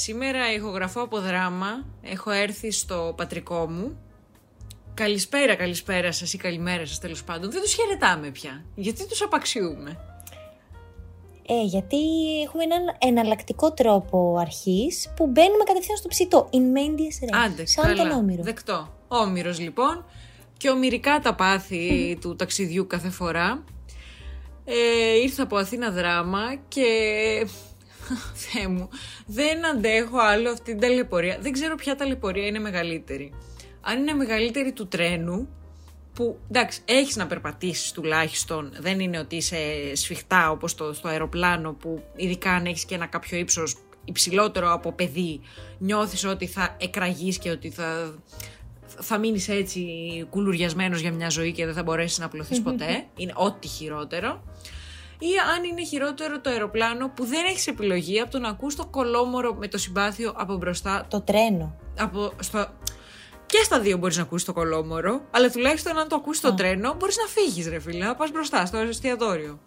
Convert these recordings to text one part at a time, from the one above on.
Σήμερα ηχογραφώ από δράμα. Έχω έρθει στο πατρικό μου. Καλησπέρα, καλησπέρα σας ή καλημέρα σας τέλος πάντων. Δεν τους χαιρετάμε πια. Γιατί τους απαξιούμε; Ε, γιατί έχουμε έναν εναλλακτικό τρόπο αρχής που μπαίνουμε κατευθείαν στο ψητό. In medias res. Άντε, σαν καλά. τον Όμηρο. Δεκτό. Όμηρος λοιπόν. Και ομυρικά τα πάθη του ταξιδιού κάθε φορά. Ε, ήρθα από Αθήνα δράμα και... Θεέ μου, δεν αντέχω άλλο αυτή την ταλαιπωρία. Δεν ξέρω ποια ταλαιπωρία είναι μεγαλύτερη. Αν είναι μεγαλύτερη του τρένου, που εντάξει, έχεις να περπατήσεις τουλάχιστον, δεν είναι ότι είσαι σφιχτά όπως το, στο αεροπλάνο που ειδικά αν έχεις και ένα κάποιο ύψος υψηλότερο από παιδί, νιώθεις ότι θα εκραγείς και ότι θα, θα μείνεις έτσι κουλουριασμένος για μια ζωή και δεν θα μπορέσεις να απλωθείς ποτέ. Είναι ό,τι χειρότερο. Ή αν είναι χειρότερο το αεροπλάνο που δεν έχεις επιλογή από το να ακούς το κολόμορο με το συμπάθειο από μπροστά Το τρένο. από στο... Και στα δύο μπορείς να ακούσεις το κολόμορο, αλλά τουλάχιστον αν το ακούσει το τρένο, μπορείς να φύγεις, ρε φίλε, να πας μπροστά στο εστιατόριο.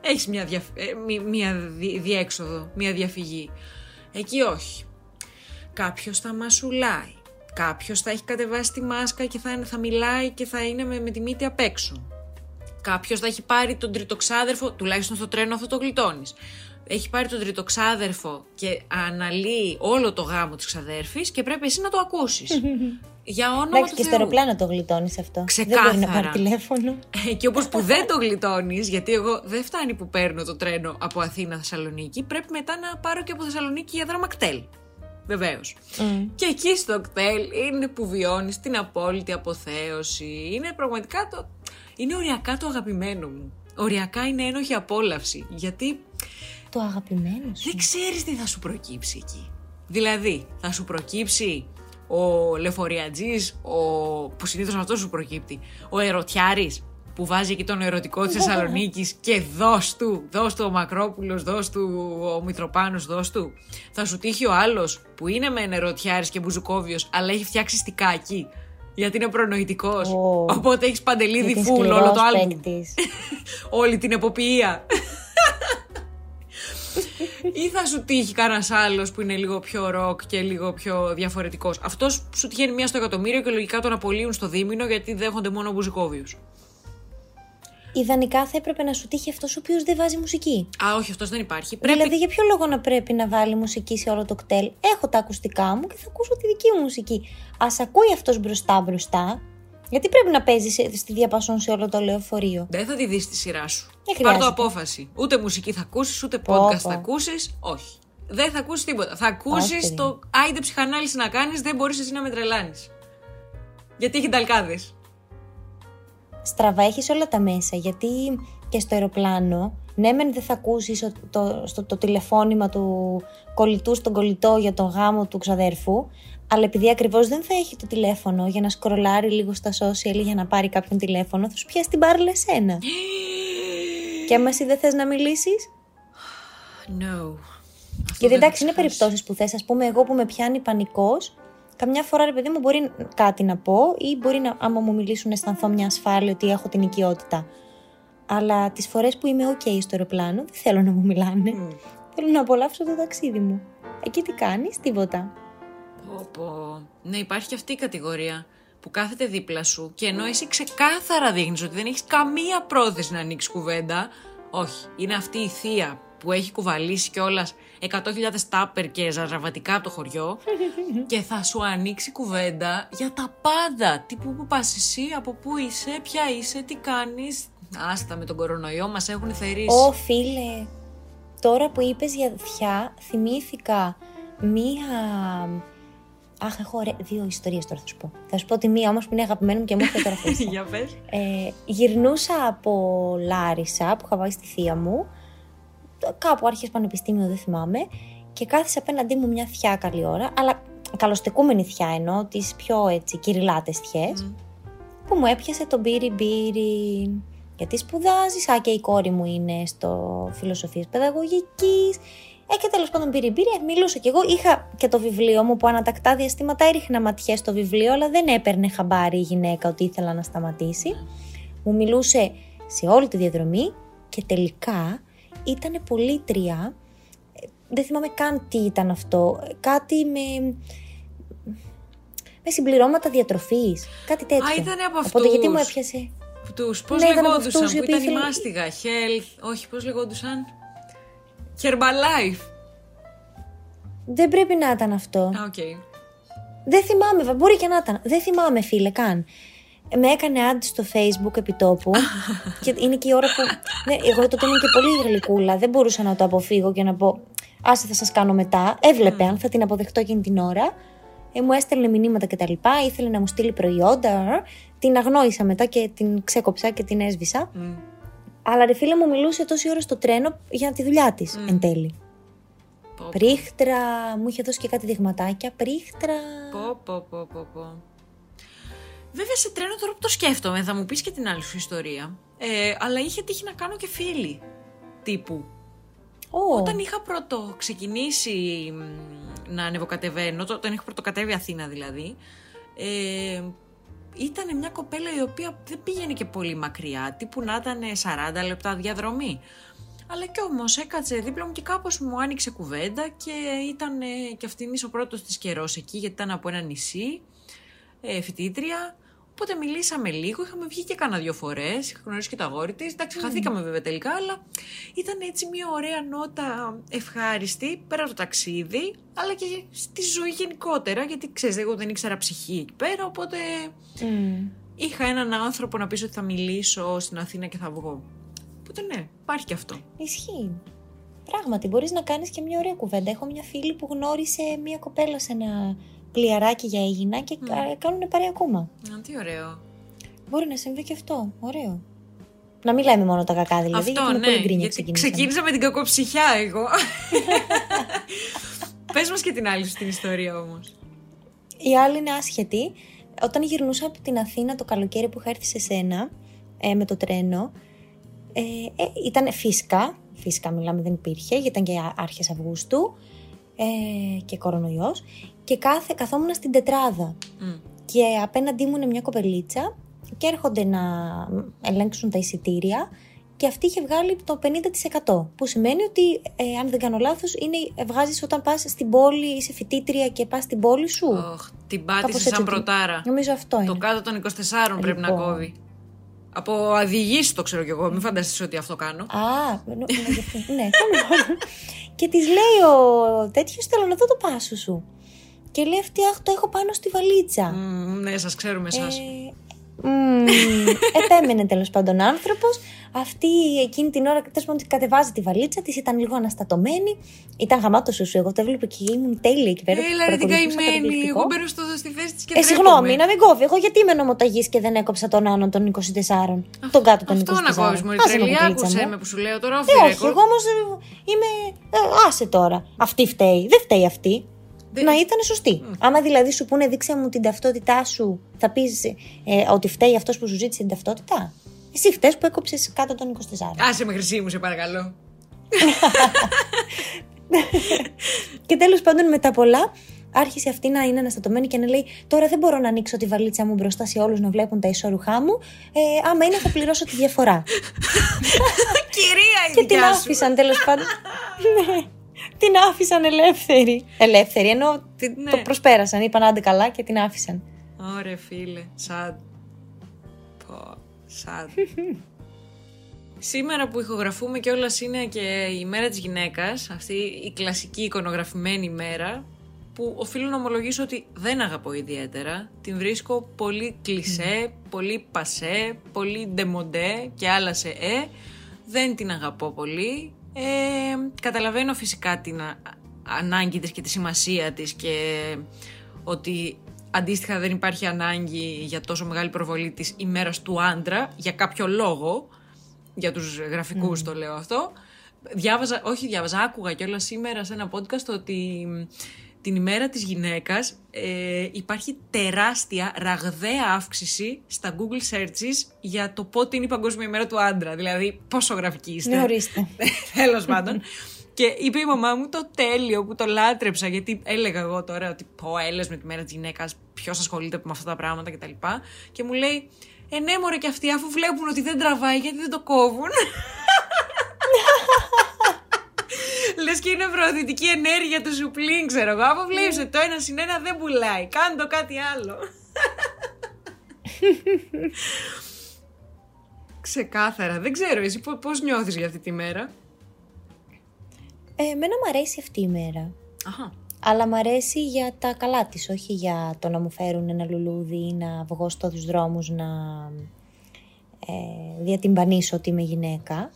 Έχεις μια, δια... ε, μη- μια δι- διέξοδο, μια διαφυγή. Εκεί όχι. Κάποιος θα μασουλάει. Κάποιος θα έχει κατεβάσει τη μάσκα και θα, είναι- θα μιλάει και θα είναι με, με τη μύτη απ' έξω. Κάποιος θα έχει πάρει τον τριτοξάδερφο, τουλάχιστον στο τρένο αυτό το γλιτώνεις. Έχει πάρει τον τριτοξάδερφο και αναλύει όλο το γάμο της ξαδέρφης και πρέπει εσύ να το ακούσεις. Για όνομα Εντάξει, του και στο Θεού. αεροπλάνο το γλιτώνεις αυτό. Ξεκάθαρα. Δεν μπορεί να πάρει τηλέφωνο. Ε, και όπως που δεν το γλιτώνεις, γιατί εγώ δεν φτάνει που παίρνω το τρένο από Αθήνα Θεσσαλονίκη, πρέπει μετά να πάρω και από Θεσσαλονίκη για δραμακτέλ. Βεβαίως. Και εκεί στο κτέλ είναι που βιώνεις την απόλυτη αποθέωση. Είναι πραγματικά το. Είναι οριακά το αγαπημένο μου. Οριακά είναι ένοχη απόλαυση. Γιατί Το αγαπημένο σου. δεν ξέρεις τι θα σου προκύψει εκεί. Δηλαδή, θα σου προκύψει ο λεωφοριατζής, ο... που συνήθως αυτό σου προκύπτει, ο ερωτιάρης που βάζει εκεί τον ερωτικό της Θεσσαλονίκης και δώσ' του, δώσ' του ο Μακρόπουλος, δώσ' του ο Μητροπάνος, δώσ' του. Θα σου τύχει ο άλλος που είναι με ερωτιάρης και μπουζουκόβιος, αλλά έχει φτιάξει στικάκι. Γιατί είναι προνοητικός. Ω. Οπότε έχεις παντελίδι Γιατί φουλ όλο σκληρός το άλμπουμ παίκτης. όλη την εποποιία. ή θα σου τύχει κανένας άλλος που είναι λίγο πιο ροκ και λίγο πιο διαφορετικός. Αυτός σου τυχαίνει μία στο εκατομμύριο και λογικά τον απολύουν στο δίμηνο γιατί δέχονται μόνο μουσικόβιου. Ιδανικά θα έπρεπε να σου τύχει αυτός ο οποίος δεν βάζει μουσική. Α, όχι, αυτός δεν υπάρχει. Πρέπει. Δηλαδή, για ποιο λόγο να πρέπει να βάλει μουσική σε όλο το κτέλ; Έχω τα ακουστικά μου και θα ακούσω τη δική μου μουσική. Α ακούει αυτός μπροστά μπροστά; Γιατί πρέπει να παίζει σε- στη διαπασόν σε όλο το λεωφορείο; Δεν θα τη δεις τη σειρά σου. Δεν Πάρ το χρειάζεται. απόφαση. Ούτε μουσική θα ακούσεις, ούτε Πω, podcast πω. θα ακούσεις. Όχι. Δεν θα ακούσεις τίποτα. Θα ακούσεις παιδί το άιντε ψυχανάλυση να κάνεις, δεν μπορείς εσύ να με τρελάνεις. Γιατί έχει ταλκάδες. Στραβά έχεις όλα τα μέσα. Γιατί και στο αεροπλάνο, ναι, μεν δεν θα ακούσεις το, στο, το τηλεφώνημα του κολλητού στον κολλητό για τον γάμο του ξαδέρφου, αλλά επειδή ακριβώς δεν θα έχει το τηλέφωνο για να σκρολάρει λίγο στα social ή για να πάρει κάποιον τηλέφωνο, θα σου πιάσει την μπάρλα εσένα. και άμα εσύ δεν θες να μιλήσεις; No. Αυτό Γιατί δεν θα εντάξει, είναι ξεχάσει. περιπτώσεις που θες, ας πούμε, εγώ που με πιάνει πανικός, καμιά φορά ρε παιδί μου μπορεί κάτι να πω ή μπορεί να, άμα μου μιλήσουν, να αισθανθώ μια ασφάλεια ότι έχω την οικειότητα. Αλλά τις φορές που είμαι OK στο αεροπλάνο, δεν θέλω να μου μιλάνε. Μμ. Θέλω να απολαύσω το ταξίδι μου. Εκεί τι κάνεις, τίποτα. Πω, πω. Ναι, υπάρχει και αυτή η κατηγορία που κάθεται δίπλα σου και ενώ εσύ ξεκάθαρα δείχνεις ότι δεν έχεις καμία πρόθεση να ανοίξεις κουβέντα. Όχι, είναι αυτή η θεία που έχει κουβαλήσει κιόλας 100.000 τάπερ και ζαραβατικά από το χωριό και θα σου ανοίξει κουβέντα για τα πάντα. Τι που, που πας εσύ, από πού είσαι, ποια είσαι, τι κάνεις. Άστα με τον κορονοϊό, μας έχουν θερήσει. Ω φίλε, τώρα που είπες για θιά, θυμήθηκα μία... Αχ, έχω ωραία... δύο ιστορίες τώρα θα σου πω. Θα σου πω τη μία όμως που είναι αγαπημένη μου και μου έρχεται τώρα χθες. για πες. Ε, γυρνούσα από Λάρισα που είχα πάει στη θεία μου, κάπου άρχισε πανεπιστήμιο, δεν θυμάμαι, και κάθισε απέναντί μου μια θιά καλή ώρα, αλλά καλοστεκούμενη θιά εννοώ, τις πιο έτσι κυριλάτες θιές, Μμ. που μου έπιασε τον μπύρι μπύρι. Γιατί σπουδάζεις, α και η κόρη μου είναι στο φιλοσοφίας παιδαγωγικής, ε, και τέλος πάντων μπύρι μπύρι, ε, μιλούσα κι εγώ. Είχα και το βιβλίο μου που ανατακτά διαστήματα έριχνα ματιές στο βιβλίο, αλλά δεν έπαιρνε χαμπάρι η γυναίκα ότι ήθελα να σταματήσει. Μου μιλούσε σε όλη τη διαδρομή και τελικά ήταν πολίτρια ε, δεν θυμάμαι καν τι ήταν αυτό. Κάτι με. με συμπληρώματα διατροφής. Κάτι τέτοιο. Α, ήταν από αυτού. Οπότε γιατί μου έπιασε; Τους, πώς Ναι, ήταν από λεγόντουσαν, αυτούς οι που οποίοι ήταν η ήθελαν- μάστιγα, health, όχι, πώς λεγόντουσαν; Herbalife. Δεν πρέπει να ήταν αυτό. Α, οκ. Δεν θυμάμαι, βα- μπορεί και να ήταν. Δεν θυμάμαι, φίλε, καν. Με έκανε ad στο facebook επιτόπου. και είναι και η ώρα που. Ναι, εγώ τότε ήμουν και πολύ γλυκούλα. Δεν μπορούσα να το αποφύγω και να πω. Άσε, θα σας κάνω μετά. Έβλεπε αν θα την αποδεχτώ εκείνη την ώρα. Ε, μου έστελνε μηνύματα κτλ. Ήθελε να μου στείλει προϊόντα. Την αγνόησα μετά και την ξέκοψα και την έσβησα. Μμ. Αλλά ρε φίλε μου μιλούσε τόση ώρα στο τρένο για τη δουλειά της εν τέλει. Πω, πω, Πρίχτρα, μου είχε δώσει και κάτι δειγματάκια. Πρίχτρα. πω, πω, πω, πω, πω. Βέβαια σε τρένο τώρα που το σκέφτομαι, θα μου πεις και την άλλη σου ιστορία. Ε, αλλά είχε τύχει να κάνω και φίλοι τύπου. Ω, Όταν είχα πρώτο ξεκινήσει μ, να ανεβοκατεβαίνω, το- όταν είχα πρωτοκατέβει Αθήνα δηλαδή, ε, ήταν μια κοπέλα η οποία δεν πήγαινε και πολύ μακριά, τύπου να ήταν 40 λεπτά διαδρομή. Αλλά κι όμως έκατσε δίπλα μου και κάπως μου άνοιξε κουβέντα και ήταν ε, και αυτήν ο πρώτος της καιρός εκεί γιατί ήταν από ένα νησί, ε, φοιτήτρια. Οπότε μιλήσαμε λίγο, είχαμε βγει και κάνα δύο φορές. Είχα γνωρίσει και το αγόρι της. Εντάξει, χαθήκαμε βέβαια τελικά, αλλά ήταν έτσι μια ωραία νότα ευχάριστη πέρα από το ταξίδι, αλλά και στη ζωή γενικότερα. Γιατί ξέρεις, εγώ δεν ήξερα ψυχή εκεί πέρα, οπότε μμ. είχα έναν άνθρωπο να πεις ότι θα μιλήσω στην Αθήνα και θα βγω. Οπότε ναι, υπάρχει και αυτό. Ισχύει. Πράγματι, μπορείς να κάνεις και μια ωραία κουβέντα. Έχω μια φίλη που γνώρισε μια κοπέλα σε ένα πλοιαράκι για Αίγινα και mm. κάνουν παρέα ακόμα. Α, τι ωραίο. Μπορεί να συμβεί και αυτό. Ωραίο. Να μην λέμε μόνο τα κακά δηλαδή. αυτό γιατί είναι ναι, πολύ γκρίνια γιατί ξεκινήσαμε. ξεκίνησα με την κακοψυχιά εγώ. Πες μας και την άλλη σου την ιστορία όμως. Η άλλη είναι άσχετη. Όταν γυρνούσα από την Αθήνα το καλοκαίρι που είχα έρθει σε σένα ε, με το τρένο, ε, ε, ήταν φύσκα. Φύσκα μιλάμε δεν υπήρχε, γιατί ήταν και άρχες Αυγούστου ε, και κορονοϊός. Και κάθε, καθόμουν στην τετράδα. Μμ. Και απέναντί μου είναι μια κοπελίτσα και έρχονται να ελέγξουν τα εισιτήρια και αυτή είχε βγάλει το 50%. Που σημαίνει ότι, ε, αν δεν κάνω λάθος, είναι, βγάζεις όταν πας στην πόλη, είσαι φοιτήτρια και πας στην πόλη σου. Οχ, την Κάπως πάτησε έτσι σαν το- πρωτάρα. Νομίζω αυτό είναι. Το κάτω των 24 πρέπει να Λοιπόν. κόβει. Από αδηγήσεις το ξέρω κι εγώ. Μην φανταστείς ότι αυτό κάνω. Α, νο- νο- γι' αυτό. ναι, τέλος πάντων. Και της λέει ο τέτοιος, θέλω να δω το πάσο σου. Και λέει αυτή, Αχ, το έχω πάνω στη βαλίτσα. Μμ, ναι, σας ξέρουμε εσάς. Ε, μμ, επέμενε τέλος πάντων άνθρωπος. Αυτή εκείνη την ώρα τέλος πάντων κατεβάζει τη βαλίτσα της, ήταν λίγο αναστατωμένη. Ήταν γαμάτος σου, εγώ το έβλεπα και ήμουν τέλεια εκεί πέρα. Έλα ρε την παρακολουθούσα καημένη. καταπληκτικό. Εγώ μπαίνω στο, στη θέση της και Ε, τρέπομαι. συγγνώμη, να μην κόβει. Εγώ γιατί είμαι νομοταγής και δεν έκοψα τον άνω των 24. τον κάτω των 24. Αυτό να κόβεις μωρή Άσε με, τρελή. κουκλίτσα Άκουσε μου. με που σου λέω τώρα. Ε, off the όχι, record. εγώ όμως είμαι. Ε, άσε τώρα. Αυτή φταίει. Δεν φταίει αυτή. Δεν- Να ήταν σωστή. Άμα δηλαδή σου πούνε δείξε μου την ταυτότητά σου, θα πεις ε, ότι φταίει αυτός που σου ζήτησε την ταυτότητα. Εσύ φταίει που έκοψες κάτω των 24. Άσε με χρυσή μου, σε παρακαλώ. Και τέλος πάντων με τα πολλά άρχισε αυτή να είναι αναστατωμένη και να λέει: Τώρα δεν μπορώ να ανοίξω τη βαλίτσα μου μπροστά σε όλους να βλέπουν τα ισόρουχά μου. Ε, άμα είναι, θα πληρώσω τη διαφορά. Κυρία η και την δικιά σου. άφησαν τέλος πάντων. ναι. Την άφησαν ελεύθερη. Ελεύθερη, ενώ τη- Ναι. το προσπέρασαν. Είπαν άντε καλά και την άφησαν. Ωραία φίλε, sad. Πω, sad. Σήμερα που ηχογραφούμε και όλας είναι και η μέρα της γυναίκας, αυτή η κλασική εικονογραφημένη ημέρα, που οφείλω να ομολογήσω ότι δεν αγαπώ ιδιαίτερα. Την βρίσκω πολύ κλισέ, πολύ πασέ, πολύ ντεμοντέ και άλλα σε ε. Δεν την αγαπώ πολύ. Ε, καταλαβαίνω φυσικά την α- ανάγκη της και τη σημασία της και ότι αντίστοιχα δεν υπάρχει ανάγκη για τόσο μεγάλη προβολή της ημέρας του άντρα για κάποιο λόγο, για τους γραφικούς το λέω αυτό. Διάβαζα, όχι διάβαζα, άκουγα κιόλας σήμερα σε ένα podcast ότι μ, την ημέρα της γυναίκας ε, υπάρχει τεράστια, ραγδαία αύξηση στα Google searches για το πότε είναι η παγκόσμια ημέρα του άντρα. Δηλαδή, πόσο γραφική είστε. Ναι, ορίστε. Τέλος πάντων. Και είπε η μαμά μου το τέλειο που το λάτρεψα, γιατί έλεγα εγώ τώρα ότι πω, έλες με τη μέρα της γυναίκας, ποιος ασχολείται με αυτά τα πράγματα κτλ. Και, και μου λέει, Ε, ναι, μωρέ, και αυτοί αφού βλέπουν ότι δεν τραβάει, γιατί δεν το κόβουν. Λες και είναι προωθητική ενέργεια του σουπλίν, ξέρω εγώ. Αφού βλέπεις ότι το ένα συν ένα δεν πουλάει. Κάνε το κάτι άλλο. Ξεκάθαρα. Δεν ξέρω, εσύ πώς νιώθεις για αυτή τη μέρα; Ε, εμένα μου αρέσει αυτή η μέρα. Αχα. Αλλά μ' αρέσει για τα καλά της, όχι για το να μου φέρουν ένα λουλούδι ή να βγω στους δρόμους να ε, διατυμπανίσω ότι είμαι γυναίκα.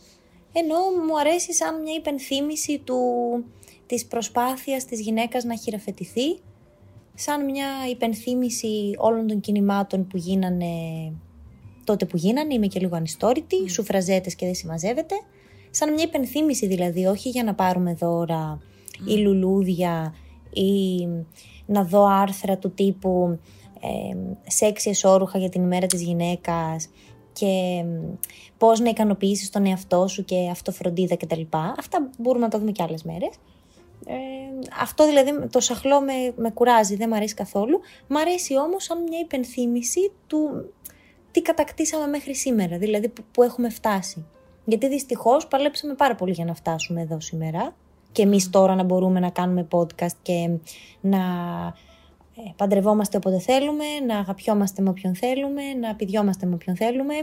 Ενώ μου αρέσει σαν μια υπενθύμηση του, της προσπάθειας της γυναίκας να χειραφετηθεί, σαν μια υπενθύμηση όλων των κινημάτων που γίνανε τότε που γίνανε, είμαι και λίγο ανιστόρητη, mm. σουφραζέτες και δεν συμμαζεύεται. Σαν μια υπενθύμηση δηλαδή, όχι για να πάρουμε δώρα ή λουλούδια ή να δω άρθρα του τύπου ε, σεξι εσώρουχα για την ημέρα της γυναίκας και πώς να ικανοποιήσεις τον εαυτό σου και αυτοφροντίδα κτλ. Αυτά μπορούμε να τα δούμε και άλλες μέρες. Ε, αυτό δηλαδή το σαχλό με, με κουράζει, δεν μου αρέσει καθόλου. Μ' αρέσει όμως σαν μια υπενθύμηση του τι κατακτήσαμε μέχρι σήμερα, δηλαδή που, που έχουμε φτάσει. Γιατί δυστυχώς παλέψαμε πάρα πολύ για να φτάσουμε εδώ σήμερα και εμείς τώρα να μπορούμε να κάνουμε podcast και να ε, παντρευόμαστε όποτε θέλουμε, να αγαπιόμαστε με όποιον θέλουμε, να πηδιόμαστε με όποιον θέλουμε.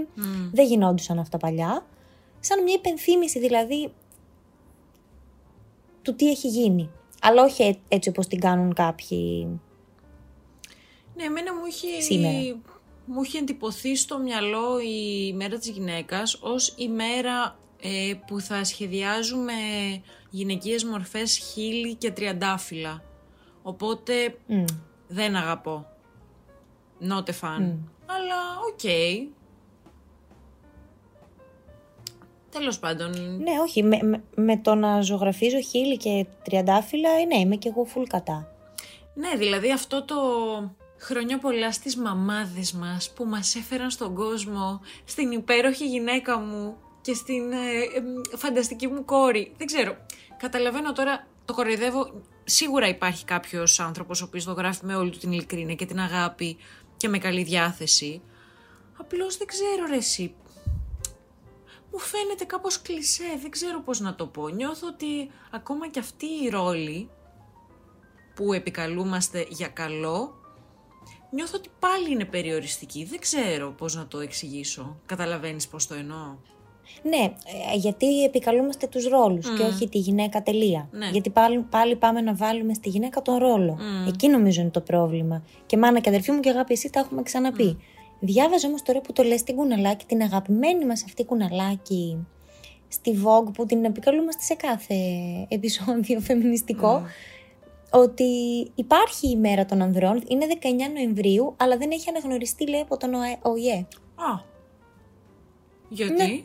Δεν γινόντουσαν αυτά παλιά. Σαν μια υπενθύμηση δηλαδή του τι έχει γίνει. Αλλά όχι έτσι όπως την κάνουν κάποιοι Ναι, εμένα μου έχει, σήμερα. Μου έχει εντυπωθεί στο μυαλό η μέρα της γυναίκας ως η μέρα ε, που θα σχεδιάζουμε γυναικείες μορφές χείλη και τριαντάφυλλα. Οπότε Μμ. δεν αγαπώ. Not a fan. Μμ. Αλλά οκ. Τέλος πάντων, Ναι, όχι, με, με, με το να ζωγραφίζω χείλη και τριαντάφυλλα, ε, ναι, είμαι και εγώ full κατά. ναι, δηλαδή αυτό το χρόνια πολλά στις μαμάδες μας που μας έφεραν στον κόσμο, στην υπέροχη γυναίκα μου και στην ε, ε, φανταστική μου κόρη. Δεν ξέρω, καταλαβαίνω τώρα, το κοροϊδεύω, σίγουρα υπάρχει κάποιος άνθρωπος ο οποίος το γράφει με όλη του την ειλικρίνεια και την αγάπη και με καλή διάθεση. Απλώς δεν ξέρω ρε εσύ, μου φαίνεται κάπως κλισέ, δεν ξέρω πώς να το πω. Νιώθω ότι ακόμα και αυτή η ρόλη που επικαλούμαστε για καλό, νιώθω ότι πάλι είναι περιοριστική. Δεν ξέρω πώς να το εξηγήσω. Καταλαβαίνεις πώς το εννοώ; Ναι, ε, γιατί επικαλούμαστε τους ρόλους και όχι τη γυναίκα τελεία. Ναι. Γιατί πάλι, πάλι πάμε να βάλουμε στη γυναίκα τον ρόλο. Μμ. Εκεί νομίζω είναι το πρόβλημα. Και μάνα και αδερφή μου και αγάπη εσύ τα έχουμε ξαναπεί. Διάβαζα όμως τώρα που το λες την Κουναλάκη, την αγαπημένη μας αυτή Κουναλάκη στη Vogue που την επικαλούμαστε σε κάθε επεισόδιο φεμινιστικό. Ότι υπάρχει η μέρα των ανδρών, είναι 19 Νοεμβρίου, αλλά δεν έχει αναγνωριστεί λέει από τον ΟΕ- ΟΗΕ. Α, γιατί; Ναι.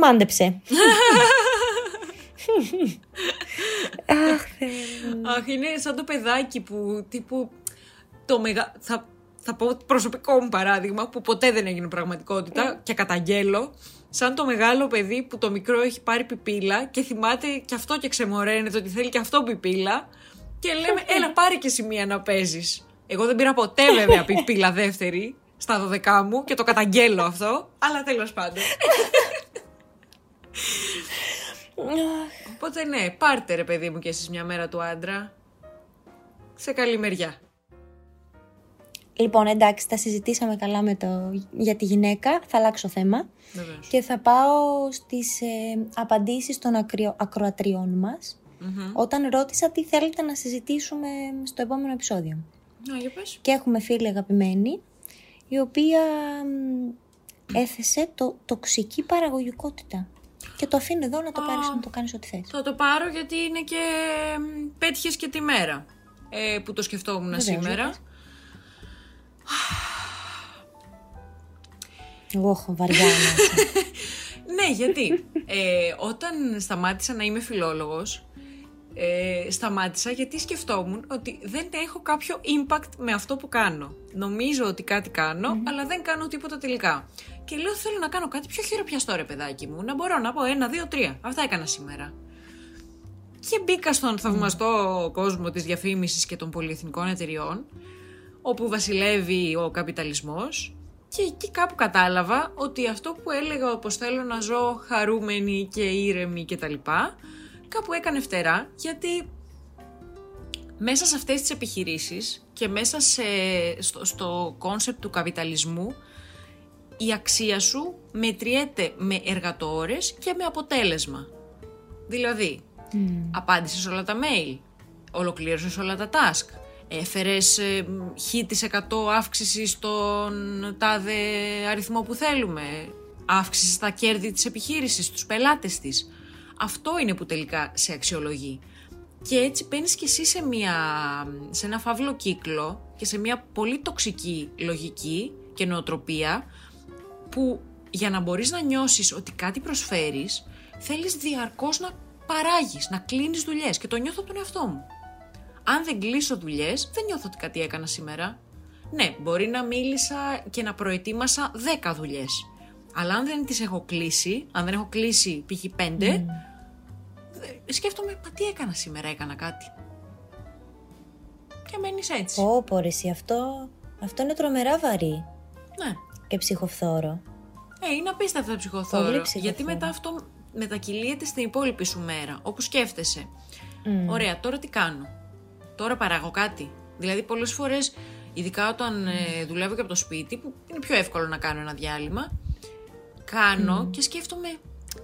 Μάντεψε. Αχ, Θεέ μου. Αχ, είναι σαν το παιδάκι που τύπου το μεγα... θα, θα πω προσωπικό μου παράδειγμα που ποτέ δεν έγινε πραγματικότητα και καταγγέλω σαν το μεγάλο παιδί που το μικρό έχει πάρει πιπίλα και θυμάται και αυτό και ξεμοραίνεται ότι θέλει και αυτό πιπίλα και λέμε έλα πάρε και εσύ μία να παίζεις. Εγώ δεν πήρα ποτέ βέβαια πιπίλα δεύτερη στα 12 μου και το καταγγέλω αυτό, αλλά τέλος πάντων. Οπότε ναι, πάρτε ρε παιδί μου και εσείς μια μέρα του άντρα. Σε καλή μεριά. Λοιπόν, εντάξει, τα συζητήσαμε καλά με το... για τη γυναίκα. Θα αλλάξω θέμα. Βεβαίως. Και θα πάω στις ε, απαντήσεις των ακριο... ακροατριών μας. Μμμ. Όταν ρώτησα τι θέλετε να συζητήσουμε στο επόμενο επεισόδιο. Να, για πες. Και έχουμε φίλη αγαπημένη, η οποία μ, έθεσε το τοξική παραγωγικότητα. Και το αφήνω εδώ να το Α. πάρεις να το κάνεις ό,τι θες. Θα το πάρω γιατί είναι και μ, πέτυχες και τη μέρα ε, που το σκεφτόμουν Βεβαίως, σήμερα. βεβαίως. Ωχ, βαριά μέσα. Ναι, γιατί ε, όταν σταμάτησα να είμαι φιλόλογος, ε, σταμάτησα γιατί σκεφτόμουν ότι δεν έχω κάποιο impact με αυτό που κάνω. Νομίζω ότι κάτι κάνω, αλλά δεν κάνω τίποτα τελικά. Και λέω θέλω να κάνω κάτι πιο χειροπιαστό ρε παιδάκι μου, να μπορώ να πω ένα, δύο, τρία. Αυτά έκανα σήμερα. Και μπήκα στον θαυμαστό κόσμο της διαφήμισης και των πολυεθνικών εταιριών, όπου βασιλεύει ο καπιταλισμός και εκεί κάπου κατάλαβα ότι αυτό που έλεγα πως θέλω να ζω χαρούμενη και ήρεμη και τα λοιπά, κάπου έκανε φτερά γιατί μέσα σε αυτές τις επιχειρήσεις και μέσα σε, στο, στο concept του καπιταλισμού η αξία σου μετριέται με εργατοώρες και με αποτέλεσμα. Δηλαδή, mm. απάντησες όλα τα mail, ολοκλήρωσες όλα τα task, έφερες ε, χ τοις 100 αύξηση στον τάδε αριθμό που θέλουμε, αύξηση στα κέρδη της επιχείρησης, τους πελάτες της. Αυτό είναι που τελικά σε αξιολογεί. Και έτσι μπαίνεις και εσύ σε, μια, σε ένα φαύλο κύκλο και σε μια πολύ τοξική λογική και νοοτροπία που για να μπορείς να νιώσεις ότι κάτι προσφέρεις θέλεις διαρκώς να παράγεις, να κλείνεις δουλειές και το νιώθω από τον εαυτό μου. Αν δεν κλείσω δουλειές δεν νιώθω ότι κάτι έκανα σήμερα. Ναι, μπορεί να μίλησα και να προετοίμασα 10 δουλειές. Αλλά αν δεν τις έχω κλείσει, αν δεν έχω κλείσει π.χ. 5, σκέφτομαι, μα τι έκανα σήμερα, έκανα κάτι. Και μένεις έτσι. Πω, πω εσύ, αυτό, αυτό είναι τρομερά βαρύ. Ναι. Και ψυχοφθόρο. Ε, είναι απίστευτο ψυχοθόρο. Γιατί μετά αυτό μετακυλίεται στην υπόλοιπη σου μέρα, όπου σκέφτεσαι. Ωραία, τώρα τι κάνω; Τώρα παράγω κάτι. Δηλαδή, πολλές φορές, ειδικά όταν ε, δουλεύω και από το σπίτι, που είναι πιο εύκολο να κάνω ένα διάλειμμα, κάνω και σκέφτομαι,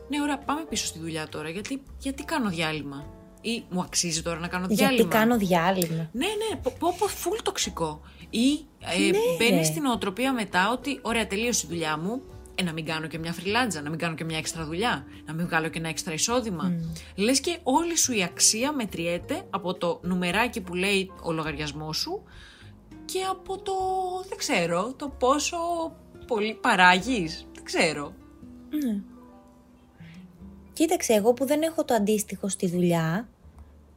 ναι, ωραία, πάμε πίσω στη δουλειά τώρα. Γιατί, γιατί κάνω διάλειμμα. Ή μου αξίζει τώρα να κάνω διάλειμμα. Γιατί κάνω διάλειμμα. Ναι, ναι, πω, πω φουλ τοξικό. Ή ε, ναι, μπαίνεις στην οτροπία μετά ότι, ωραία, τελείωσε η δουλειά μου. Ε, να μην κάνω και μια φριλάντζα, να μην κάνω και μια έξτρα δουλειά, να μην βγάλω και ένα έξτρα εισόδημα. Mm. Λες και όλη σου η αξία μετριέται από το νουμεράκι που λέει ο λογαριασμός σου και από το, δεν ξέρω, το πόσο πολύ παράγεις. Δεν ξέρω. Ναι. Κοίταξε, εγώ που δεν έχω το αντίστοιχο στη δουλειά,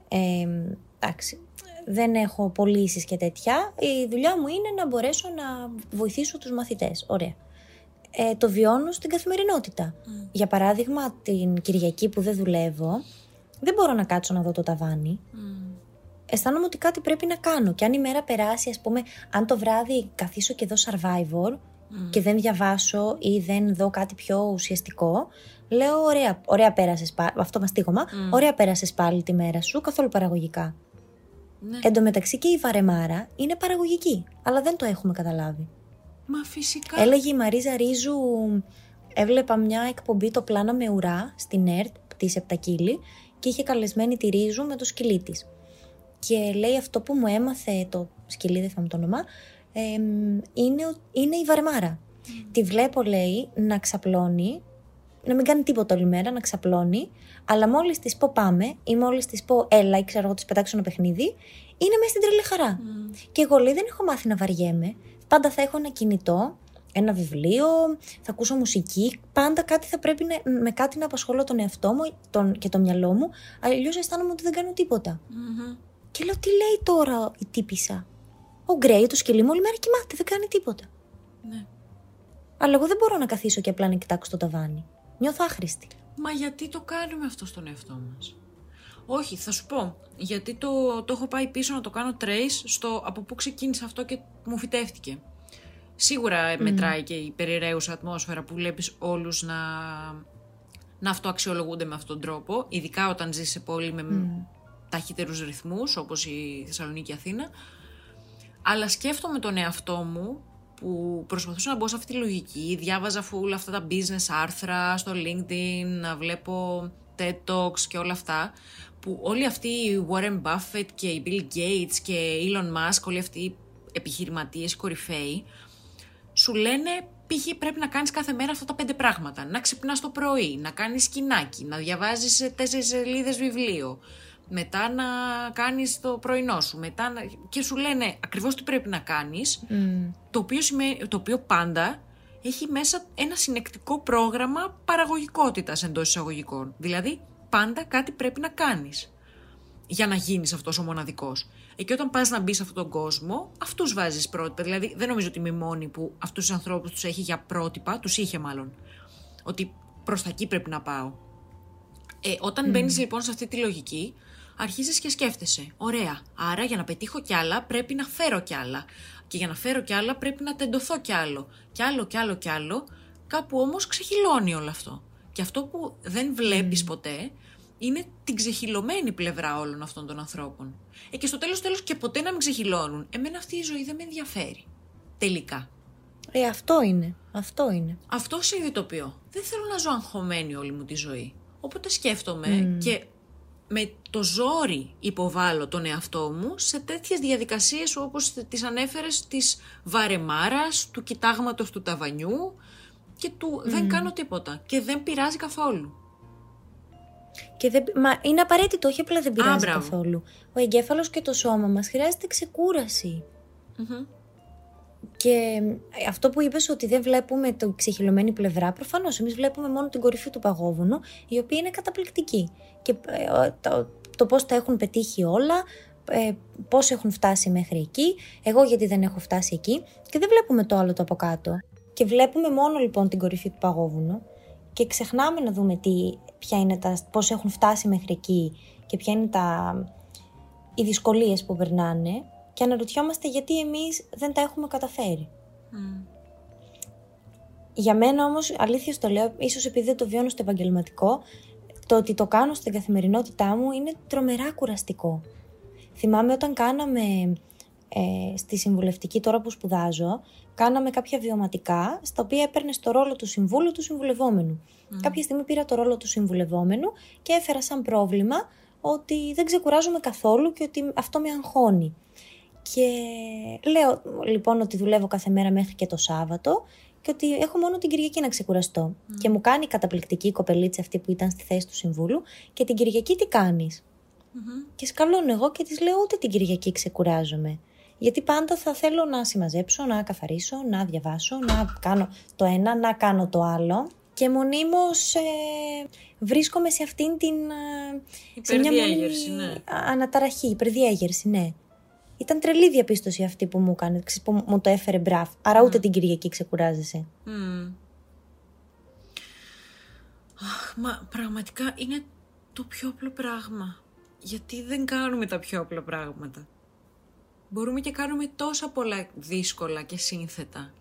ε, εντάξει, δεν έχω πωλήσει και τέτοια, η δουλειά μου είναι να μπορέσω να βοηθήσω τους μαθητές. Ωραία. Ε, το βιώνω στην καθημερινότητα. Mm. Για παράδειγμα, την Κυριακή που δεν δουλεύω, δεν μπορώ να κάτσω να δω το ταβάνι. Mm. Αισθάνομαι ότι κάτι πρέπει να κάνω. Και αν η μέρα περάσει, ας πούμε, αν το βράδυ καθίσω και δω survivor και δεν διαβάσω ή δεν δω κάτι πιο ουσιαστικό, Λέω, ωραία, ωραία πέρασες πάλι. Αυτό μαστίγωμα. Mm. Ωραία πέρασες πάλι τη μέρα σου, καθόλου παραγωγικά. Ναι. Εν τω μεταξύ και η βαρεμάρα είναι παραγωγική, αλλά δεν το έχουμε καταλάβει. Μα φυσικά. Έλεγε η Μαρίζα Ρίζου, έβλεπα μια εκπομπή το πλάνα με ουρά στην ΕΡΤ, της Επτακύλη, και είχε καλεσμένη τη Ρίζου με το σκυλί της. Και λέει αυτό που μου έμαθε το σκυλί, δεν θα μου το όνομά, ε, είναι, είναι η βαρεμάρα. Mm. Τη βλέπω, λέει, να ξαπλώνει να μην κάνει τίποτα όλη μέρα, να ξαπλώνει, αλλά μόλις της πω πάμε ή μόλις της πω έλα ή ξέρω εγώ της πετάξω ένα παιχνίδι, είναι μέσα στην τρελή χαρά. Mm. Και εγώ λέει δεν έχω μάθει να βαριέμαι. Πάντα θα έχω ένα κινητό, ένα βιβλίο, θα ακούσω μουσική. Πάντα κάτι θα πρέπει να, με κάτι να απασχολώ τον εαυτό μου τον, και το μυαλό μου. Αλλιώς αισθάνομαι ότι δεν κάνω τίποτα. Mm-hmm. Και λέω, τι λέει τώρα η τύπησα; Ο Γκρέι, το σκυλί μου, όλη μέρα κοιμάται, δεν κάνει τίποτα. Ναι. Αλλά εγώ δεν μπορώ να καθίσω και απλά να κοιτάξω το ταβάνι. Νιώθω άχρηστη. Μα γιατί το κάνουμε αυτό στον εαυτό μας; Όχι, θα σου πω. Γιατί το, το έχω πάει πίσω να το κάνω trace στο από πού ξεκίνησε αυτό και μου φυτεύτηκε. Σίγουρα μετράει και η περιραίουσα ατμόσφαιρα που βλέπεις όλους να, να αυτοαξιολογούνται με αυτόν τον τρόπο, ειδικά όταν ζεις σε πόλη με mm. ταχύτερους ρυθμούς όπως η Θεσσαλονίκη Αθήνα. Αλλά σκέφτομαι τον εαυτό μου που προσπαθούσα να μπω σε αυτή τη λογική. Διάβαζα full αυτά τα business άρθρα στο LinkedIn, να βλέπω TED Talks και όλα αυτά. Που όλοι αυτοί οι Warren Buffett και οι Bill Gates και Elon Musk, όλοι αυτοί οι επιχειρηματίες, οι κορυφαίοι, σου λένε π.χ. πρέπει να κάνεις κάθε μέρα αυτά τα πέντε πράγματα. Να ξυπνάς το πρωί, να κάνεις σκηνάκι, να διαβάζεις τέσσερις σελίδες βιβλίο, μετά να κάνεις το πρωινό σου, μετά να... και σου λένε ακριβώς τι πρέπει να κάνεις, το, οποίο το οποίο πάντα έχει μέσα ένα συνεκτικό πρόγραμμα παραγωγικότητας εντός εισαγωγικών. Δηλαδή, πάντα κάτι πρέπει να κάνεις για να γίνεις αυτός ο μοναδικός. Ε, και όταν πας να μπεις σε αυτόν τον κόσμο, αυτούς βάζεις πρότυπα. Δηλαδή, δεν νομίζω ότι είμαι μόνη που αυτούς τους ανθρώπους τους έχει για πρότυπα, τους είχε μάλλον. Ότι προς τα εκεί πρέπει να πάω. Ε, όταν mm. μπαίνεις λοιπόν σε αυτή τη λογική, αρχίζεις και σκέφτεσαι. Ωραία, άρα για να πετύχω κι άλλα πρέπει να φέρω κι άλλα. Και για να φέρω κι άλλα πρέπει να τεντωθώ κι άλλο. Κι άλλο, κι άλλο, κι άλλο. Κάπου όμως ξεχυλώνει όλο αυτό. Και αυτό που δεν βλέπεις ποτέ είναι την ξεχυλωμένη πλευρά όλων αυτών των ανθρώπων. Ε, και στο τέλος τέλος και ποτέ να μην ξεχυλώνουν. Εμένα αυτή η ζωή δεν με ενδιαφέρει. Τελικά. Ε, αυτό είναι. Αυτό είναι. Αυτό συνειδητοποιώ. Δεν θέλω να ζω αγχωμένη όλη μου τη ζωή. Οπότε σκέφτομαι και με το ζόρι υποβάλλω τον εαυτό μου σε τέτοιες διαδικασίες όπως τις ανέφερες της βαρεμάρας, του κοιτάγματος του ταβανιού και του δεν κάνω τίποτα και δεν πειράζει καθόλου. Και δεν, μα είναι απαραίτητο, όχι απλά δεν πειράζει καθόλου. Ο εγκέφαλος και το σώμα μας χρειάζεται Και αυτό που είπες ότι δεν βλέπουμε την ξεχυλωμένη πλευρά, προφανώς εμείς βλέπουμε μόνο την κορυφή του παγόβουνου, η οποία είναι καταπληκτική. Και ε, το, το πώς τα έχουν πετύχει όλα, ε, πώς έχουν φτάσει μέχρι εκεί, εγώ γιατί δεν έχω φτάσει εκεί και δεν βλέπουμε το άλλο το από κάτω. Και βλέπουμε μόνο λοιπόν την κορυφή του παγόβουνου και ξεχνάμε να δούμε τι, ποια είναι τα, πώς έχουν φτάσει μέχρι εκεί και ποια είναι τα, οι δυσκολίες που περνάνε και αναρωτιόμαστε γιατί εμείς δεν τα έχουμε καταφέρει. Για μένα όμως, αλήθεια το λέω, ίσως επειδή δεν το βιώνω στο επαγγελματικό, το ότι το κάνω στην καθημερινότητά μου είναι τρομερά κουραστικό. Θυμάμαι όταν κάναμε ε, στη συμβουλευτική τώρα που σπουδάζω, κάναμε κάποια βιωματικά, στα οποία έπαιρνες το ρόλο του συμβούλου του συμβουλευόμενου. Κάποια στιγμή πήρα το ρόλο του συμβουλευόμενου και έφερα σαν πρόβλημα ότι δεν ξεκουράζομαι καθόλου και ότι αυτό με αγχώνει. Και λέω λοιπόν ότι δουλεύω κάθε μέρα μέχρι και το Σάββατο και ότι έχω μόνο την Κυριακή να ξεκουραστώ. Και μου κάνει καταπληκτική η κοπελίτσα αυτή που ήταν στη θέση του συμβούλου και την Κυριακή τι κάνεις; Και σκαλώνω εγώ και της λέω ούτε την Κυριακή ξεκουράζομαι. Γιατί πάντα θα θέλω να συμμαζέψω, να καθαρίσω, να διαβάσω, να κάνω το ένα, να κάνω το άλλο. Και μονίμως ε, βρίσκομαι σε αυτήν την... Ε, υπερδιέγερση, ναι. Αναταραχή, υπερδιέγερση, ναι. Ήταν τρελή διαπίστωση αυτή που μου έκανε, που μου το έφερε μπραφ. Άρα ούτε την Κυριακή ξεκουράζεσαι. Αχ, μα πραγματικά είναι το πιο απλό πράγμα. Γιατί δεν κάνουμε τα πιο απλά πράγματα μπορούμε και κάνουμε τόσα πολλά δύσκολα και σύνθετα.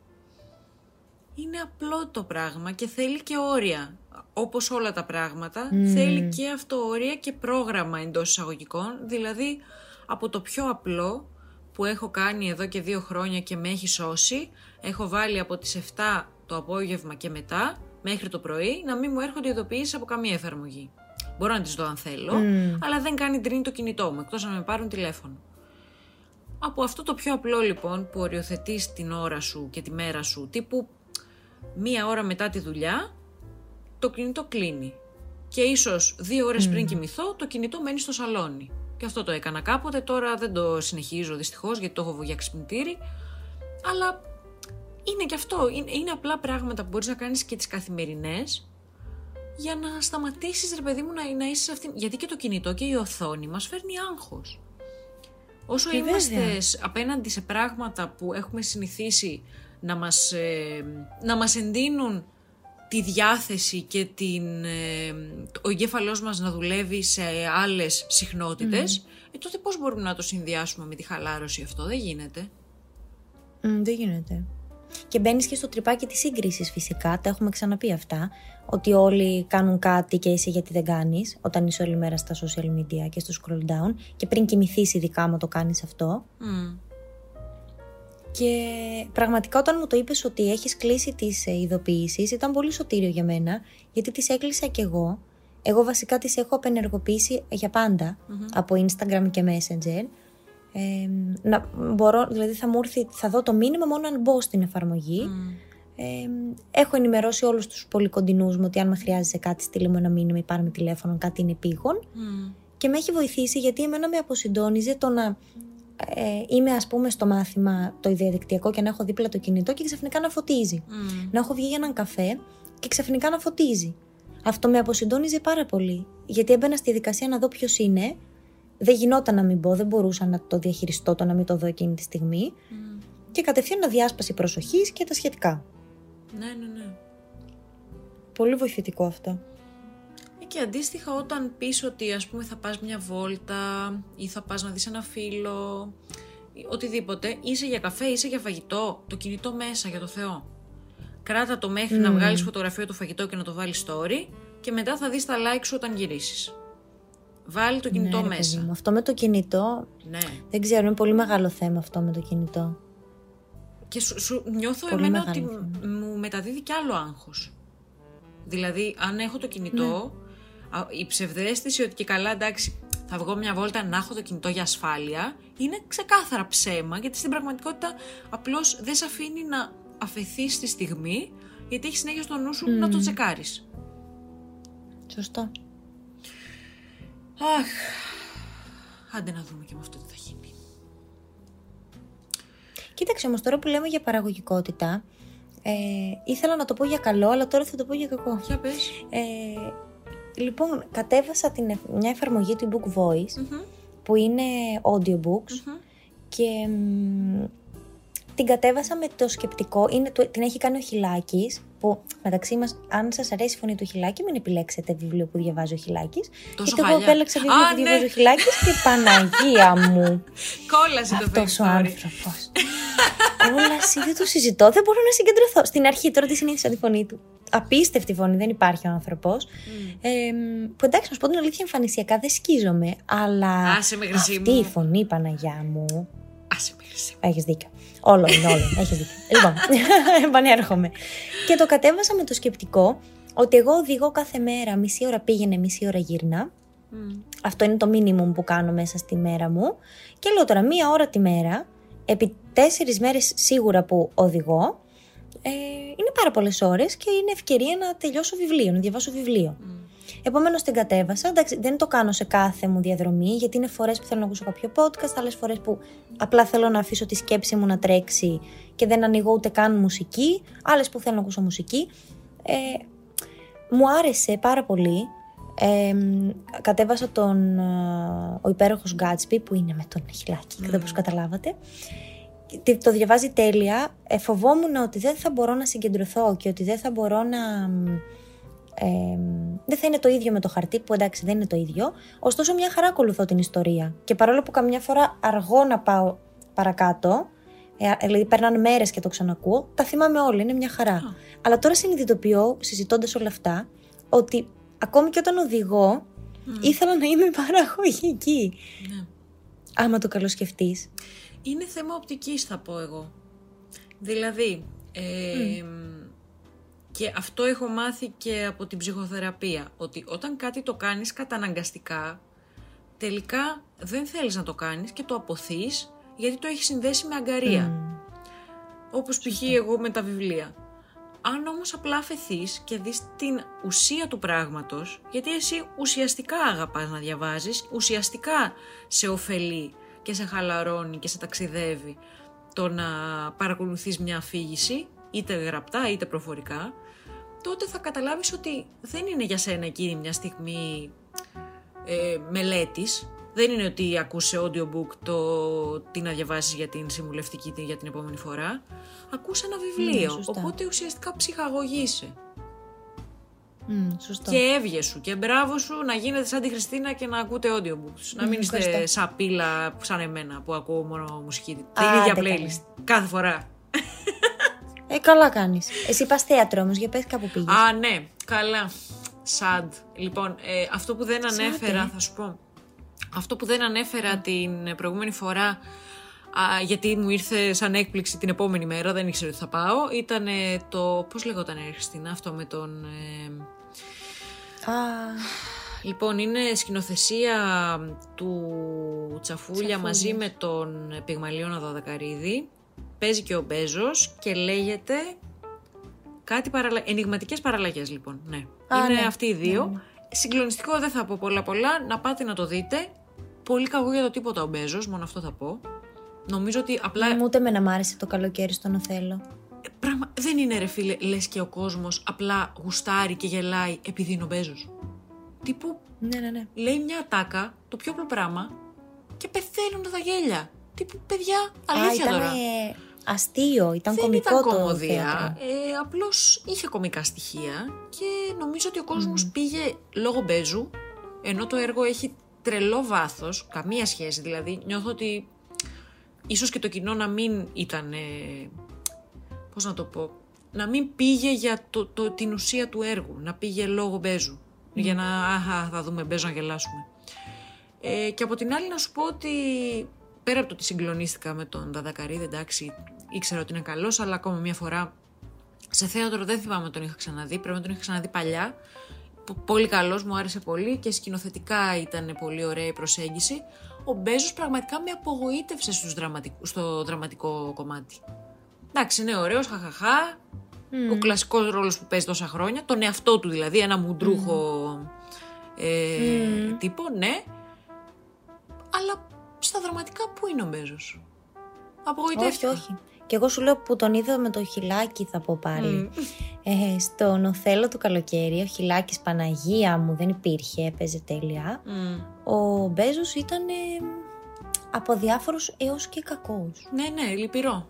Είναι απλό το πράγμα και θέλει και όρια. Όπως όλα τα πράγματα, θέλει και αυτό όρια και πρόγραμμα εντός εισαγωγικών. Δηλαδή, από το πιο απλό που έχω κάνει εδώ και δύο χρόνια και με έχει σώσει, έχω βάλει από τις 7 το απόγευμα και μετά, μέχρι το πρωί, να μην μου έρχονται ειδοποιήσεις από καμία εφαρμογή. Μπορώ να τις δω αν θέλω, αλλά δεν κάνει τρίνει το κινητό μου, εκτός να με πάρουν τηλέφωνο. Από αυτό το πιο απλό λοιπόν που οριοθετείς την ώρα σου και τη μέρα σου, τύπου μία ώρα μετά τη δουλειά, το κινητό κλείνει. Και ίσως δύο ώρες πριν κοιμηθώ, το κινητό μένει στο σαλόνι. Και αυτό το έκανα κάποτε, τώρα δεν το συνεχίζω δυστυχώς γιατί το έχω για ξυπνητήρι. Αλλά είναι και αυτό, είναι, απλά πράγματα που μπορείς να κάνεις και τις καθημερινές για να σταματήσεις ρε παιδί μου να, να είσαι σε αυτήν. Γιατί και το κινητό και η οθόνη μας φέρνει άγχος. Όσο και είμαστε απέναντι σε πράγματα που έχουμε συνηθίσει να μας, ε, να μας εντείνουν τη διάθεση και την, ε, ο εγκέφαλός μας να δουλεύει σε άλλες συχνότητες, ε, τότε πώς μπορούμε να το συνδυάσουμε με τη χαλάρωση αυτό, δεν γίνεται; δεν γίνεται. Και μπαίνεις και στο τρυπάκι της σύγκρισης φυσικά. Τα έχουμε ξαναπεί αυτά. Ότι όλοι κάνουν κάτι και εσύ γιατί δεν κάνεις, όταν είσαι όλη μέρα στα social media και στο scroll down. Και πριν κοιμηθείς, ειδικά μου το κάνεις αυτό. Και πραγματικά όταν μου το είπες ότι έχεις κλείσει τις ε, ειδοποιήσεις ήταν πολύ σωτήριο για μένα γιατί τις έκλεισα κι εγώ. Εγώ βασικά τις έχω απενεργοποιήσει για παντα από Instagram και Messenger ε, να μπορώ, δηλαδή θα μου έρθει, θα δω το μήνυμα μόνο αν μπω στην εφαρμογή. Ε, έχω ενημερώσει όλους τους πολύ κοντινούς μου ότι αν με χρειάζεσαι κάτι στείλει μου ένα μήνυμα ή πάρε με τηλέφωνο, κάτι είναι επίγον. Και με έχει βοηθήσει γιατί εμένα με αποσυντόνιζε το να ε, είμαι ας πούμε στο μάθημα το διαδικτυακό και να έχω δίπλα το κινητό και ξαφνικά να φωτίζει. Να έχω βγει για έναν καφέ και ξαφνικά να φωτίζει. Αυτό με αποσυντόνιζε πάρα πολύ. Γιατί έμπαινα στη δικασία να δω ποιος είναι δεν γινόταν να μην πω, δεν μπορούσα να το διαχειριστώ το να μην το δω εκείνη τη στιγμή. Mm. Και κατευθείαν να διάσπαση προσοχής και τα σχετικά. Ναι, ναι, ναι. Πολύ βοηθητικό αυτό. Ε, και αντίστοιχα όταν πεις ότι ας πούμε θα πας μια βόλτα ή θα πας να δεις ένα φίλο, οτιδήποτε, είσαι για καφέ, είσαι για φαγητό, το κινητό μέσα για το Θεό. Κράτα το μέχρι να βγάλεις φωτογραφία του φαγητό και να το βάλεις story και μετά θα δεις τα like σου όταν γυρίσεις. Βάλει το κινητό Ναι, ρε μέσα. παιδί μου. Αυτό με το κινητό, Ναι. δεν ξέρω, είναι πολύ μεγάλο θέμα αυτό με το κινητό. Και σου, σου νιώθω Πολύ εμένα μεγάλο ότι μου μεταδίδει κι άλλο άγχος. Δηλαδή, αν έχω το κινητό, Ναι. Α, η ψευδέστηση ότι και καλά εντάξει θα βγω μια βόλτα να έχω το κινητό για ασφάλεια, είναι ξεκάθαρα ψέμα, γιατί στην πραγματικότητα απλώς δεν σε αφήνει να αφαιθείς στη στιγμή, γιατί έχει συνέχεια στο νου σου να το τσεκάρεις. Σωστό. Αχ, άντε να δούμε και με αυτό τι θα γίνει. Κοίταξε όμως τώρα που λέμε για παραγωγικότητα, ε, ήθελα να το πω για καλό, αλλά τώρα θα το πω για κακό. Για πες. Ε, λοιπόν, κατέβασα την, εφ- μια εφαρμογή του Book Voice, Μμμ, που είναι audiobooks μμμ. και μ, την κατέβασα με το σκεπτικό, είναι, το- την έχει κάνει ο Χιλάκης, που μεταξύ μας, αν σας αρέσει η φωνή του Χιλάκη, μην επιλέξετε βιβλίο που διαβάζει ο Χιλάκης. Τόσο γιατί εγώ χαλιά. επέλεξα βιβλίο Α, που ναι. διαβάζει ο Χιλάκης και Παναγία μου. Κόλασε το Αυτός ο fake story. άνθρωπος. Κόλαση, δεν το συζητώ, δεν μπορώ να συγκεντρωθώ. Στην αρχή τώρα τη συνήθισα τη φωνή του. Απίστευτη φωνή, δεν υπάρχει ο άνθρωπος. Ε, που εντάξει, να σου πω την αλήθεια, εμφανισιακά δεν σκίζομαι, αλλά Άσε με, Χρυσή αυτή μου. η φωνή, Παναγιά μου, Άσε με χρυσή. έχεις δίκιο. Όλο είναι, όλο. Έχεις δίκιο. λοιπόν, επανέρχομαι. Και το κατέβασα με το σκεπτικό ότι εγώ οδηγώ κάθε μέρα μισή ώρα πήγαινε, μισή ώρα γύρνα. Μμ. Αυτό είναι το minimum που κάνω μέσα στη μέρα μου. Και λέω τώρα μία ώρα τη μέρα, επί τέσσερις μέρες σίγουρα που οδηγώ, ε, είναι πάρα πολλές ώρες και είναι ευκαιρία να τελειώσω βιβλίο, να διαβάσω βιβλίο. Μμ. Επομένως την κατέβασα. Εντάξει, δεν το κάνω σε κάθε μου διαδρομή, γιατί είναι φορές που θέλω να ακούσω κάποιο podcast, άλλες φορές που απλά θέλω να αφήσω τη σκέψη μου να τρέξει και δεν ανοίγω ούτε καν μουσική, άλλες που θέλω να ακούσω μουσική. Ε, μου άρεσε πάρα πολύ. Ε, κατέβασα τον ε, ο υπέροχος Gatsby που είναι με τον χιλάκι, mm. όπως καταλάβατε. Τι- Το διαβάζει τέλεια. Ε, φοβόμουν ότι δεν θα μπορώ να συγκεντρωθώ και ότι δεν θα μπορώ να... Ε, δεν θα είναι το ίδιο με το χαρτί, που εντάξει δεν είναι το ίδιο. Ωστόσο, μια χαρά ακολουθώ την ιστορία. Και παρόλο που καμιά φορά αργώ να πάω παρακάτω, ε, δηλαδή περνάνε μέρες και το ξανακούω, τα θυμάμαι όλα, είναι μια χαρά. Αλλά τώρα συνειδητοποιώ, συζητώντας όλα αυτά, ότι ακόμη και όταν οδηγώ, ήθελα να είμαι παραγωγική. Ναι. Άμα το καλοσκεφτεί. Είναι θέμα οπτικής θα πω εγώ. Δηλαδή, ε, και αυτό έχω μάθει και από την ψυχοθεραπεία, ότι όταν κάτι το κάνεις καταναγκαστικά, τελικά δεν θέλεις να το κάνεις και το αποθείς γιατί το έχεις συνδέσει με αγκαρία. Όπως π.χ. εγώ με τα βιβλία. Αν όμως απλά αφαιθείς και δεις την ουσία του πράγματος, γιατί εσύ ουσιαστικά αγαπάς να διαβάζεις, ουσιαστικά σε ωφελεί και σε χαλαρώνει και σε ταξιδεύει το να παρακολουθείς μια αφήγηση, είτε γραπτά είτε προφορικά, τότε θα καταλάβεις ότι δεν είναι για σένα εκείνη μια στιγμή ε, μελέτης. Δεν είναι ότι ακούς σε audiobook το τι να διαβάσεις για την συμβουλευτική τι- για την επόμενη φορά. Ακούς ένα βιβλίο, σωστά. οπότε ουσιαστικά ψυχαγωγείσαι. Mm, σωστό. Και έβγε σου και μπράβο σου να γίνετε σαν τη Χριστίνα και να ακούτε audiobooks. Να μην είστε ευχαριστώ. σαν πύλα σαν εμένα που ακούω μόνο μουσική. Την Άντε ίδια καλά. playlist. Κάθε φορά. Ε, καλά κάνεις. Εσύ πας θέατρο όμως, για πες κάπου πήγες. Α, ναι, καλά. Sad. Λοιπόν, ε, αυτό που δεν ανέφερα, ε. θα σου πω. Αυτό που δεν ανέφερα την προηγούμενη φορά, α, γιατί μου ήρθε σαν έκπληξη την επόμενη μέρα, δεν ήξερα ότι θα πάω, ήταν το. Πώς λεγόταν η Χριστίνα, αυτό με τον. ε, Α, Λοιπόν, είναι σκηνοθεσία του Τσαφούλια, Τσαφούλια. μαζί με τον Πυγμαλίωνα Δωδεκαρίδη. Παίζει και ο Μπέζος και λέγεται κάτι παραλα... ενηγματικές παραλλαγές λοιπόν. Ναι. Α, είναι ναι. αυτοί οι δύο. Συγκλονιστικό δεν θα πω πολλά πολλά, να πάτε να το δείτε. Πολύ κακό για το τίποτα ο Μπέζος, μόνο αυτό θα πω. Νομίζω ότι απλά μου ούτε με να μ' άρεσε το καλοκαίρι στον Οθέλο. ε, Πράγμα, δεν είναι ρε φίλε, λες και ο κόσμος απλά γουστάρει και γελάει επειδή είναι ο Μπέζος. Τύπου Ναι, ναι, ναι. λέει μια τάκα, το πιο απλό πράγμα, και πεθαίνουν τα γέλια. Τύπου, παιδιά, Α, αλήθεια ήταν τώρα. ε, αστείο, ήταν Δεν κωμικό ήταν το κομμωδία, θέατρο. ε, απλώς είχε κομικά στοιχεία και νομίζω ότι ο κόσμος Mm. πήγε λόγω μπέζου, ενώ το έργο έχει τρελό βάθος, καμία σχέση δηλαδή, νιώθω ότι ίσως και το κοινό να μην ήταν, ε, πώς να το πω, να μην πήγε για το, το, την ουσία του έργου, να πήγε λόγω μπέζου, για να αχα, θα δούμε μπέζο να γελάσουμε. Ε, και από την άλλη να σου πω ότι πέρα από το ότι συγκλονίστηκα με τον Δαδακαρίδη, εντάξει, ήξερα ότι είναι καλός, αλλά ακόμα μια φορά σε θέατρο δεν θυμάμαι τον είχα ξαναδεί, πρέπει να τον είχα ξαναδεί παλιά. Π- Πολύ καλός, μου άρεσε πολύ και σκηνοθετικά ήταν πολύ ωραία η προσέγγιση. Ο Μπέζος πραγματικά με απογοήτευσε στους δραματικ- στο δραματικό κομμάτι. Εντάξει, είναι ωραίος, χαχαχά. Ο κλασικός ρόλος που παίζει τόσα χρόνια, τον εαυτό του δηλαδή, ένα μουντρούχο ε, τύπο, ναι. Αλλά στα δραματικά πού είναι ο Μπέζος; Όχι, Απογοητεύτηκα. όχι. Και εγώ σου λέω που τον είδα με το χιλάκι θα πω πάλι. Ε, στον Οθέλο του καλοκαίρι, ο χιλάκης Παναγία μου δεν υπήρχε, έπαιζε τέλεια. Μμ. Ο Μπέζος ήταν ε, από διάφορους έως και κακός. Ναι, ναι, λυπηρό.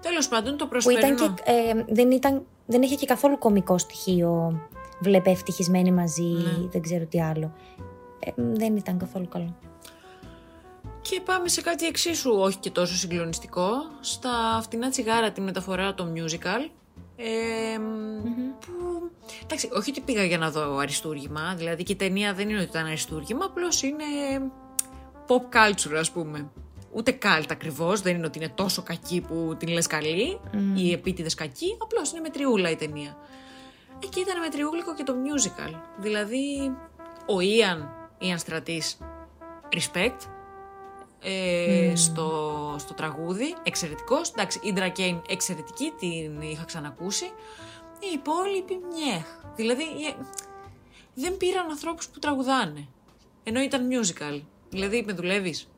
Τέλος πάντων, το Που ήταν προσπερινό. και, ε, δεν, ήταν, δεν είχε και καθόλου κωμικό στοιχείο. Βλέπε ευτυχισμένοι μαζί, Ναι. δεν ξέρω τι άλλο. Ε, δεν ήταν καθόλου καλό. Και πάμε σε κάτι εξίσου όχι και τόσο συγκλονιστικό. Στα φτηνά τσιγάρα τη μεταφορά το musical. Ε, Που. Εντάξει, όχι ότι πήγα για να δω αριστούργημα. Δηλαδή και η ταινία δεν είναι ότι ήταν αριστούργημα, απλώς είναι pop culture, ας πούμε. Ούτε cult ακριβώς, δεν είναι ότι είναι τόσο κακή που την λες καλή ή επίτηδες κακή, απλώς είναι μετριούλα η ταινία. Εκεί ήταν μετριούλικο και το musical. Δηλαδή, ο Ιαν, Ιαν Στρατής, respect, ε, στο, στο τραγούδι, εξαιρετικός. Εντάξει, η Ντρακέιν εξαιρετική, την είχα ξανακούσει. Οι υπόλοιποι, νιέχ. Δηλαδή, ε, δεν πήραν ανθρώπους που τραγουδάνε. Ενώ ήταν musical. Δηλαδή, με δουλεύεις;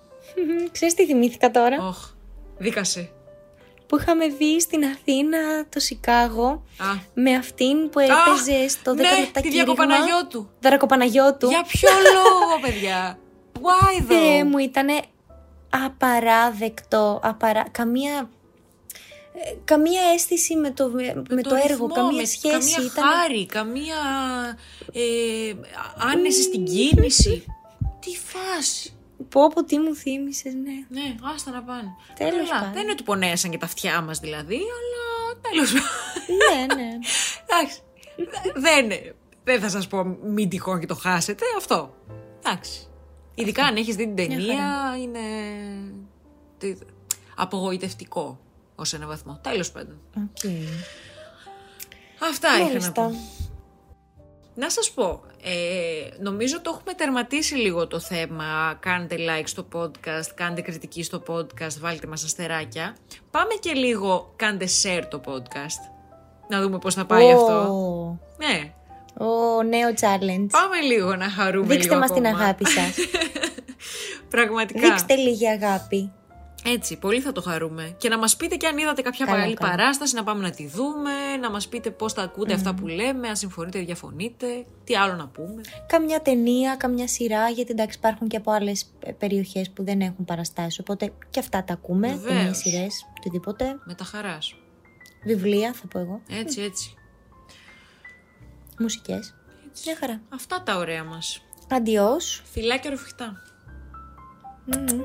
Ξέρεις τι θυμήθηκα τώρα; Όχ, δίκασε. Που είχαμε δει στην Αθήνα το Σικάγο Α, με αυτήν που έπαιζε στο 10 ναι, λεπτά τη κήρυγμα. Διακοπαναγιώτου. Δρακοπαναγιώτου. Για ποιο λόγο, παιδιά; Why Θεέ though? μου ήταν απαράδεκτο. Απαρά... Καμία... ε, Καμία αίσθηση με το, με το, έργο, ρυθμό, καμία με σχέση. Καμία ήταν... χάρη, καμία ε, άνεση στην κίνηση. Τι φάση. Πω πω τι μου θύμισες, ναι. Ναι, άστα να πάνε. Τέλος Καλά, πάντων. Δεν είναι ότι πονέσαν και τα αυτιά μας δηλαδή, αλλά τέλος πάντων. ναι, ναι. Εντάξει. δεν, δεν θα σας πω μην τυχόν και το χάσετε, αυτό. Εντάξει. Ειδικά αν έχεις δει την ταινία, είναι τι- απογοητευτικό ως ένα βαθμό. Τέλος πάντων. Οκ. Αυτά είχα να Μάλιστα. πω. Να σας πω, ε, νομίζω το έχουμε τερματίσει λίγο το θέμα. Κάντε like στο podcast, κάντε κριτική στο podcast, βάλτε μας αστεράκια. Πάμε και λίγο, κάντε share το podcast. Να δούμε πώς θα πάει αυτό. Ω, Ναι, Ω, νέο challenge. πάμε λίγο να χαρούμε Δείξτε λίγο μας την ακόμα. αγάπη σας. Πραγματικά. Δείξτε λίγη αγάπη. Έτσι, πολύ θα το χαρούμε. Και να μας πείτε και αν είδατε κάποια Καλά άλλη κάνετε. παράσταση, να πάμε να τη δούμε, να μας πείτε πώς τα ακούτε αυτά που λέμε, αν συμφωνείτε, διαφωνείτε, τι άλλο να πούμε. Καμιά ταινία, καμιά σειρά, γιατί εντάξει υπάρχουν και από άλλες περιοχές που δεν έχουν παραστάσεις. Οπότε και αυτά τα ακούμε. Βεβαίως. Ταινίες, σειρές, οτιδήποτε. Με τα χαράς. Βιβλία, θα πω εγώ. Έτσι, έτσι. Μουσικές. Μια χαρά. Αυτά τα ωραία μας. Αντιό. Φιλάκια ροφιχτά. Mm.